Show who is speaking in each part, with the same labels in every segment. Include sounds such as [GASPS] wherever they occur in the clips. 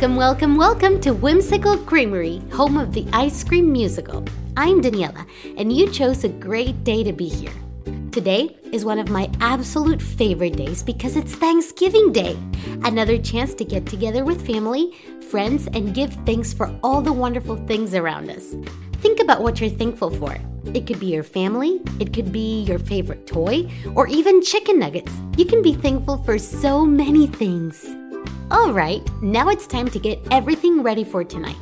Speaker 1: Welcome, welcome, welcome to Whimsical Creamery, home of the ice cream musical. I'm Daniela, and you chose a great day to be here. Today is one of my absolute favorite days because it's Thanksgiving Day, another chance to get together with family, friends, and give thanks for all the wonderful things around us. Think about what you're thankful for. It could be your family, it could be your favorite toy, or even chicken nuggets. You can be thankful for so many things. All right, now it's time to get everything ready for tonight.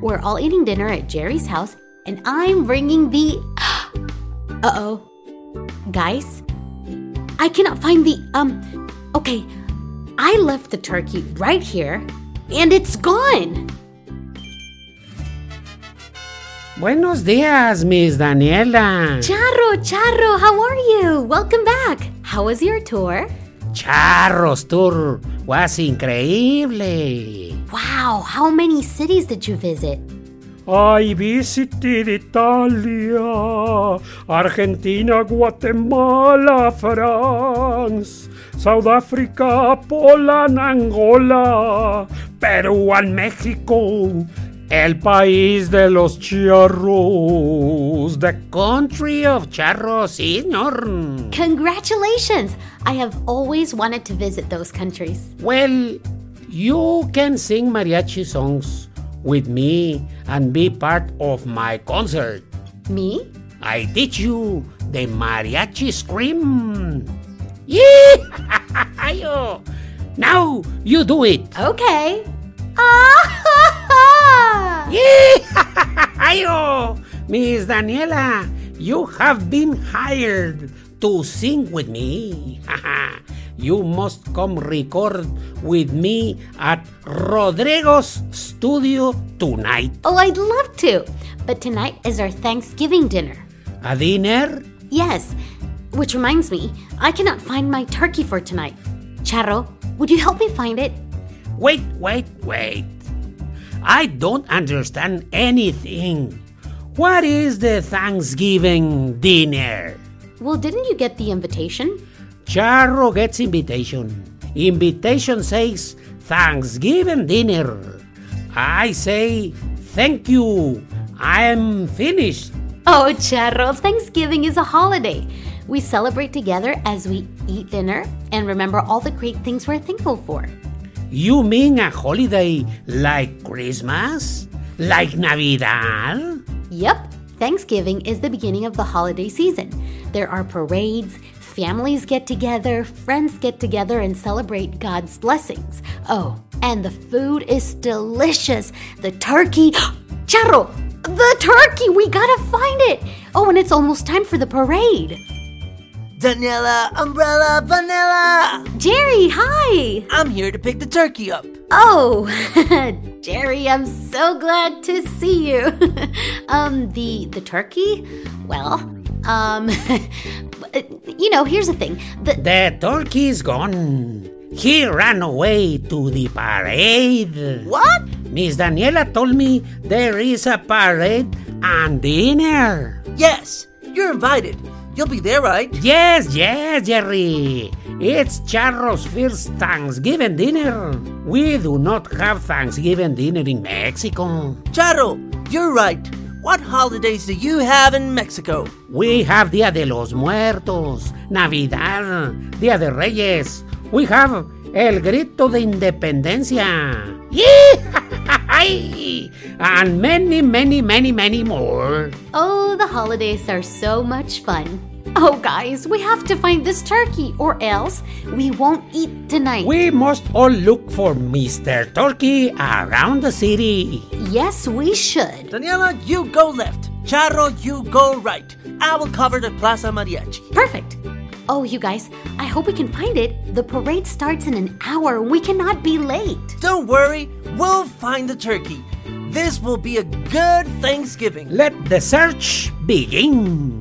Speaker 1: We're all eating dinner at Jerry's house, and I'm bringing the. [GASPS] uh oh. Guys, I cannot find the. Um, okay, I left the turkey right here, and it's gone!
Speaker 2: Buenos dias, Miss Daniela.
Speaker 1: Charro, Charro, how are you? Welcome back. How was your tour?
Speaker 2: Charros tour was increíble.
Speaker 1: Wow, how many cities did you visit?
Speaker 2: I visited Italia, Argentina, Guatemala, France, South Africa, Poland, Angola, Perú, México, El país de los charros. The country of charros, señor.
Speaker 1: Congratulations! I have always wanted to visit those countries.
Speaker 2: Well, you can sing mariachi songs with me and be part of my concert.
Speaker 1: Me?
Speaker 2: I teach you the mariachi scream. [LAUGHS] Yeah! [LAUGHS] now you do it.
Speaker 1: Okay. Ah!
Speaker 2: [LAUGHS] Yeah! Miss Daniela, you have been hired to sing with me. [LAUGHS] you must come record with
Speaker 1: me
Speaker 2: at Rodrigo's studio tonight.
Speaker 1: Oh, I'd love to. But tonight is our Thanksgiving dinner. A
Speaker 2: dinner?
Speaker 1: Yes. Which reminds me, I cannot find my turkey for tonight. Charro, would you help me find it?
Speaker 2: Wait, wait, wait. I don't understand anything. What is the Thanksgiving dinner?
Speaker 1: Well, didn't you get the invitation?
Speaker 2: Charro gets invitation. Invitation says Thanksgiving dinner. I say thank you. I'm finished.
Speaker 1: Oh, Charro, Thanksgiving is a holiday. We celebrate together as we eat dinner and remember all the great things we're thankful for.
Speaker 2: You mean a holiday like Christmas? Like Navidad?
Speaker 1: Yep. Thanksgiving is the beginning of the holiday season. There are parades, families get together, friends get together and celebrate God's blessings. Oh, and the food is delicious. The turkey, [GASPS] charro, the turkey, we gotta find it. Oh, and it's almost time for the parade.
Speaker 3: Daniela, umbrella, vanilla.
Speaker 1: Jerry,
Speaker 3: hi. I'm here to pick the turkey up.
Speaker 1: Oh, [LAUGHS] Jerry, I'm so glad to see you. [LAUGHS] um, the the turkey? Well, um, [LAUGHS] you know, here's the thing.
Speaker 2: The, the turkey's gone. He ran away to the parade.
Speaker 3: What?
Speaker 2: Miss Daniela told me there is a parade and dinner.
Speaker 3: Yes, you're invited. You'll be there, right?
Speaker 2: Yes, yes, Jerry. It's Charro's first Thanksgiving dinner. We do not have Thanksgiving dinner in Mexico.
Speaker 3: Charro, you're right. What holidays do you have in Mexico?
Speaker 2: We have Dia de los Muertos, Navidad, Dia de Reyes. We have El Grito de Independencia. [LAUGHS] and many, many, many, many more.
Speaker 1: Oh, the holidays are so much fun. Oh, guys, we have to find this turkey, or else we won't eat tonight.
Speaker 2: We must all look for Mr. Turkey around the city.
Speaker 1: Yes, we should.
Speaker 3: Daniela, you go left. Charro, you go right. I will cover the Plaza Mariachi.
Speaker 1: Perfect. Oh, you guys, I hope we can find it. The parade starts in an hour. We cannot be late.
Speaker 3: Don't worry, we'll find the turkey. This will be a good Thanksgiving.
Speaker 2: Let the search begin.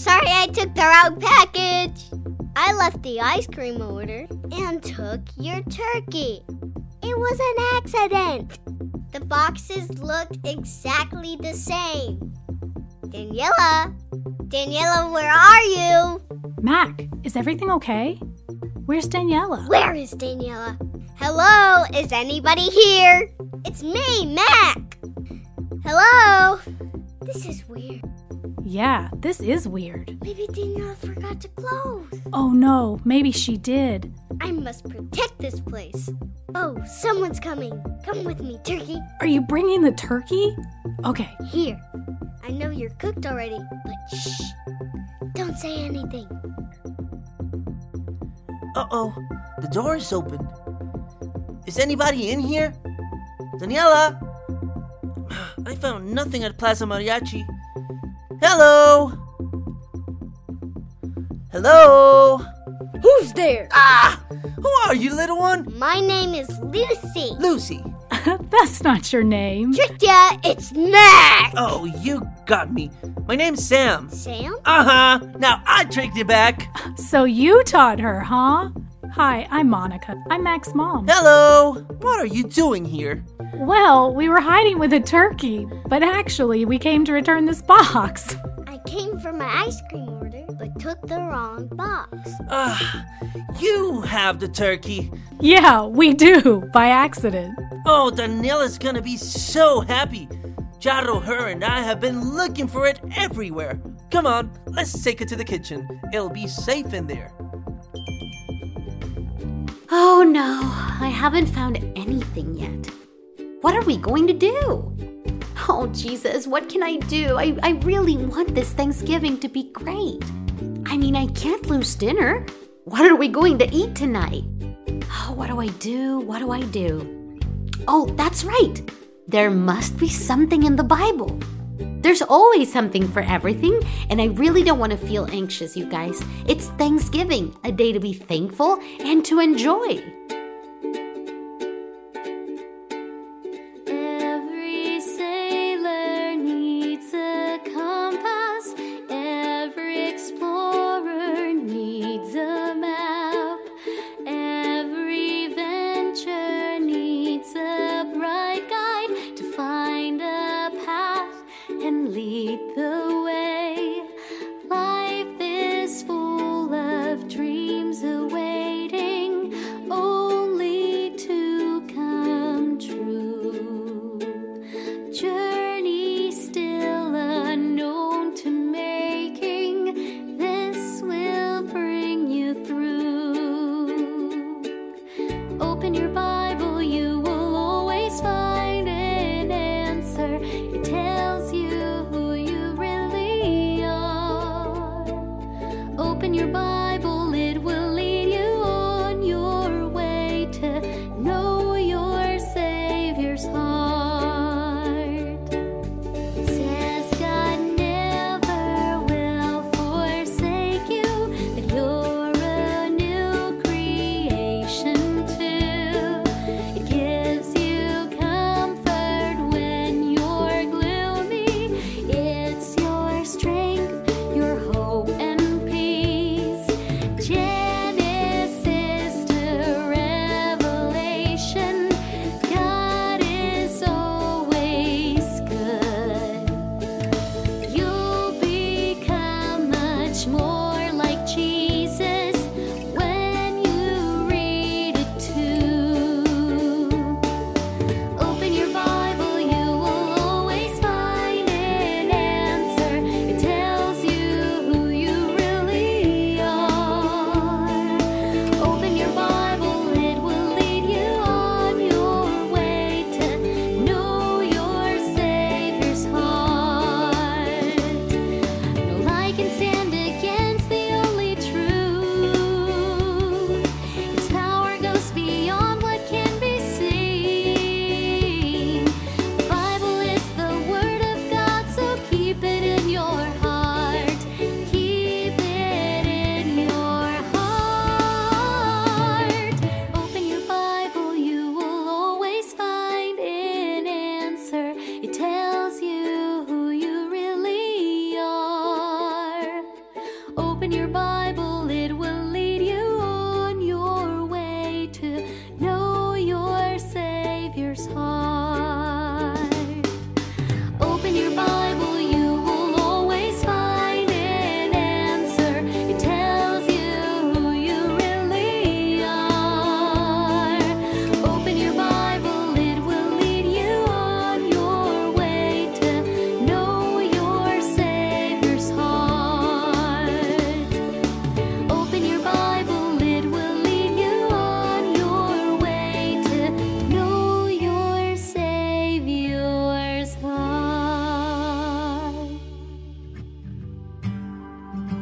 Speaker 4: sorry I took the wrong package. I left the ice cream order and took your turkey. It was an accident. The boxes looked exactly the same. Daniela, Daniela, where are you?
Speaker 5: Mac, is everything okay? Where's Daniela?
Speaker 4: Where is Daniela? Hello, is anybody here? It's me, Mac. Hello. This is weird.
Speaker 5: Yeah, this is weird.
Speaker 4: Maybe Danielle forgot to close.
Speaker 5: Oh no, maybe she did.
Speaker 4: I must protect this place. Oh, someone's coming. Come with me, turkey.
Speaker 5: Are you bringing the turkey? Okay.
Speaker 4: Here. I know you're cooked already, but shh. Don't say anything.
Speaker 3: Uh oh, the door is open. Is anybody in here? Daniela! [SIGHS] I found nothing at Plaza Mariachi. Hello? Hello?
Speaker 4: Who's there?
Speaker 3: Ah! Who are you, little one?
Speaker 4: My name is Lucy.
Speaker 3: Lucy.
Speaker 5: [LAUGHS] That's not your name.
Speaker 4: Tricked ya, it's Max.
Speaker 3: Oh, you got me. My name's Sam.
Speaker 4: Sam?
Speaker 3: Uh huh. Now I tricked you back.
Speaker 5: So you taught her, huh? Hi, I'm Monica. I'm Mac's
Speaker 3: mom. Hello! What are you doing here?
Speaker 5: Well, we were hiding with a turkey, but actually, we came to return this box.
Speaker 4: I came for my ice cream order, but took the wrong box.
Speaker 3: Ah, you have the turkey.
Speaker 5: Yeah, we do, by accident.
Speaker 3: Oh, Daniela's gonna be so happy. Charro, her, and I have been looking for it everywhere. Come on, let's take it to the kitchen. It'll be safe in there.
Speaker 1: No, I haven't found anything yet. What are we going to do? Oh, Jesus, what can I do? I, I really want this Thanksgiving to be great. I mean, I can't lose dinner. What are we going to eat tonight? Oh, what do I do? What do I do? Oh, that's right. There must be something in the Bible. There's always something for everything, and I really don't want to feel anxious, you guys. It's Thanksgiving, a day to be thankful and to enjoy.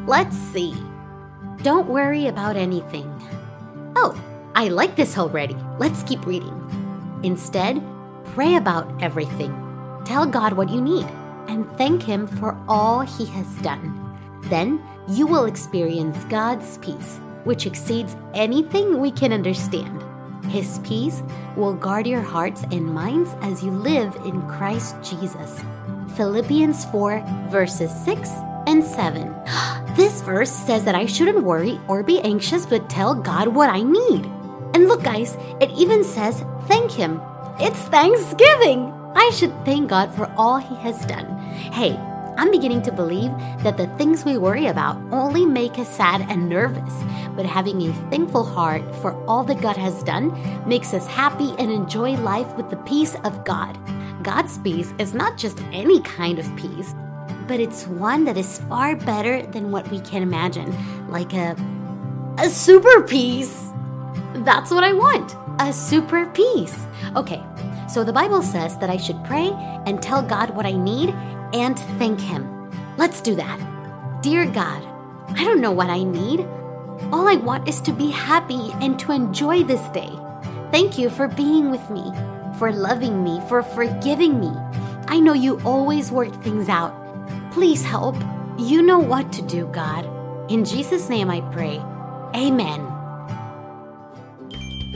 Speaker 1: Let's see. Don't worry about anything. Oh, I like this already. Let's keep reading. Instead, pray about everything. Tell God what you need and thank Him for all He has done. Then you will experience God's peace, which exceeds anything we can understand. His peace will guard your hearts and minds as you live in Christ Jesus. Philippians 4, verses 6 and 7. [GASPS] This verse says that I shouldn't worry or be anxious, but tell God what I need. And look, guys, it even says thank Him. It's Thanksgiving! I should thank God for all He has done. Hey, I'm beginning to believe that the things we worry about only make us sad and nervous, but having a thankful heart for all that God has done makes us happy and enjoy life with the peace of God. God's peace is not just any kind of peace, but it's one that is far better than what we can imagine, like a a super peace. That's what I want. A super peace. Okay. So the Bible says that I should pray and tell God what I need and thank him. Let's do that. Dear God, I don't know what I need. All I want is to be happy and to enjoy this day. Thank you for being with me, for loving me, for forgiving me. I know you always work things out Please help. You know what to do, God. In Jesus' name I pray. Amen.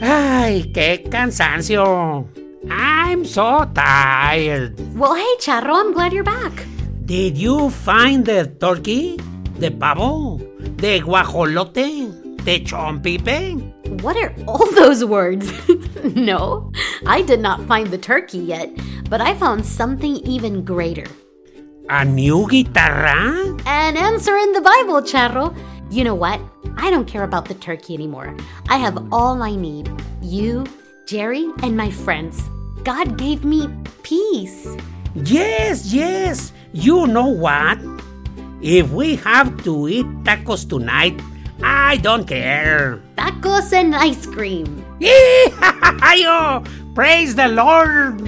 Speaker 2: ¡Ay, qué cansancio! I'm so tired.
Speaker 1: Well, hey, Charro, I'm glad you're back.
Speaker 2: Did you find the turkey, the pavo, the guajolote, the chompipe?
Speaker 1: What are all those words? [LAUGHS] no, I did not find the turkey yet, but I found something even greater.
Speaker 2: A new guitarra?
Speaker 1: An answer in the Bible, Charro. You know what? I don't care about the turkey anymore. I have all I need you, Jerry, and my friends. God gave me peace.
Speaker 2: Yes, yes. You know what? If we have to eat
Speaker 1: tacos
Speaker 2: tonight, I don't care. Tacos
Speaker 1: and ice cream. [LAUGHS]
Speaker 2: Yeah, Praise the Lord!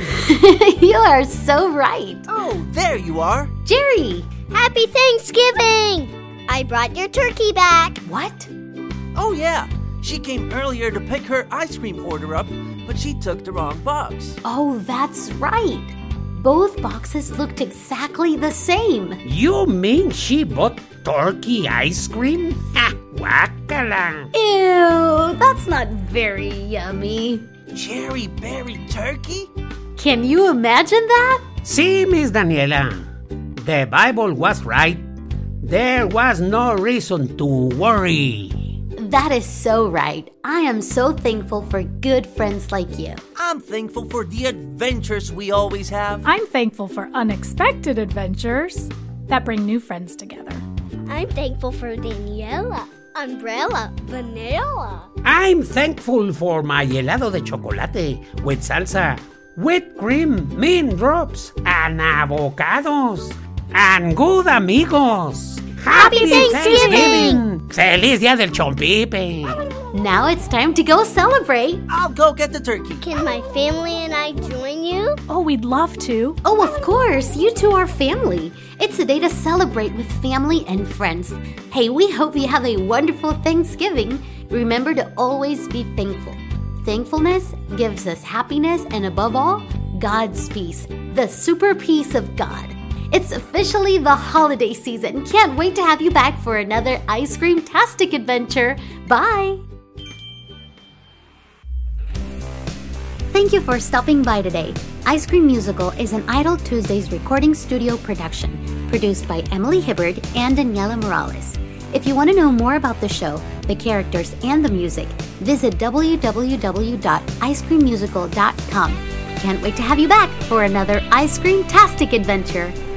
Speaker 2: [LAUGHS]
Speaker 1: you are so right.
Speaker 3: Oh, there you are.
Speaker 1: Jerry!
Speaker 4: Happy Thanksgiving! I brought your turkey back.
Speaker 1: What?
Speaker 3: Oh, yeah. She came earlier to pick her ice cream order up, but she took the wrong box.
Speaker 1: Oh, that's right. Both boxes looked exactly the same.
Speaker 2: You mean she bought turkey ice cream? Ha! Wackalang!
Speaker 1: Ew, that's not very yummy
Speaker 3: cherry berry turkey?
Speaker 1: Can you imagine that?
Speaker 2: See, Miss Daniela, the Bible was right. There was no reason to worry.
Speaker 1: That is so right. I am so thankful for good friends like you.
Speaker 3: I'm thankful for the adventures we always have.
Speaker 5: I'm thankful for unexpected adventures that bring new friends together.
Speaker 4: I'm thankful for Daniela. umbrella, vanilla.
Speaker 2: I'm thankful for my helado de chocolate with salsa, whipped cream, mint drops, and avocados, and good amigos.
Speaker 1: Happy, Thanksgiving. Thanksgiving! ¡Feliz
Speaker 2: Día del Chompipe!
Speaker 1: Now it's time to go celebrate.
Speaker 3: I'll go get the turkey.
Speaker 4: Can my family and I join you?
Speaker 5: Oh, we'd love to.
Speaker 1: Oh, of course. You two are family. It's a day to celebrate with family and friends. Hey, we hope you have a wonderful Thanksgiving. Remember to always be thankful. Thankfulness gives us happiness and, above all, God's peace, the super peace of God. It's officially the holiday season. Can't wait to have you back for another ice cream tastic adventure. Bye! Thank you for stopping by today. Ice Cream Musical is an Idle Tuesdays recording studio production, produced by Emily Hibbard and Daniela Morales. If you want to know more about the show, the characters, and the music, visit www.icecreammusical.com. Can't wait to have you back for another Ice Cream Tastic adventure.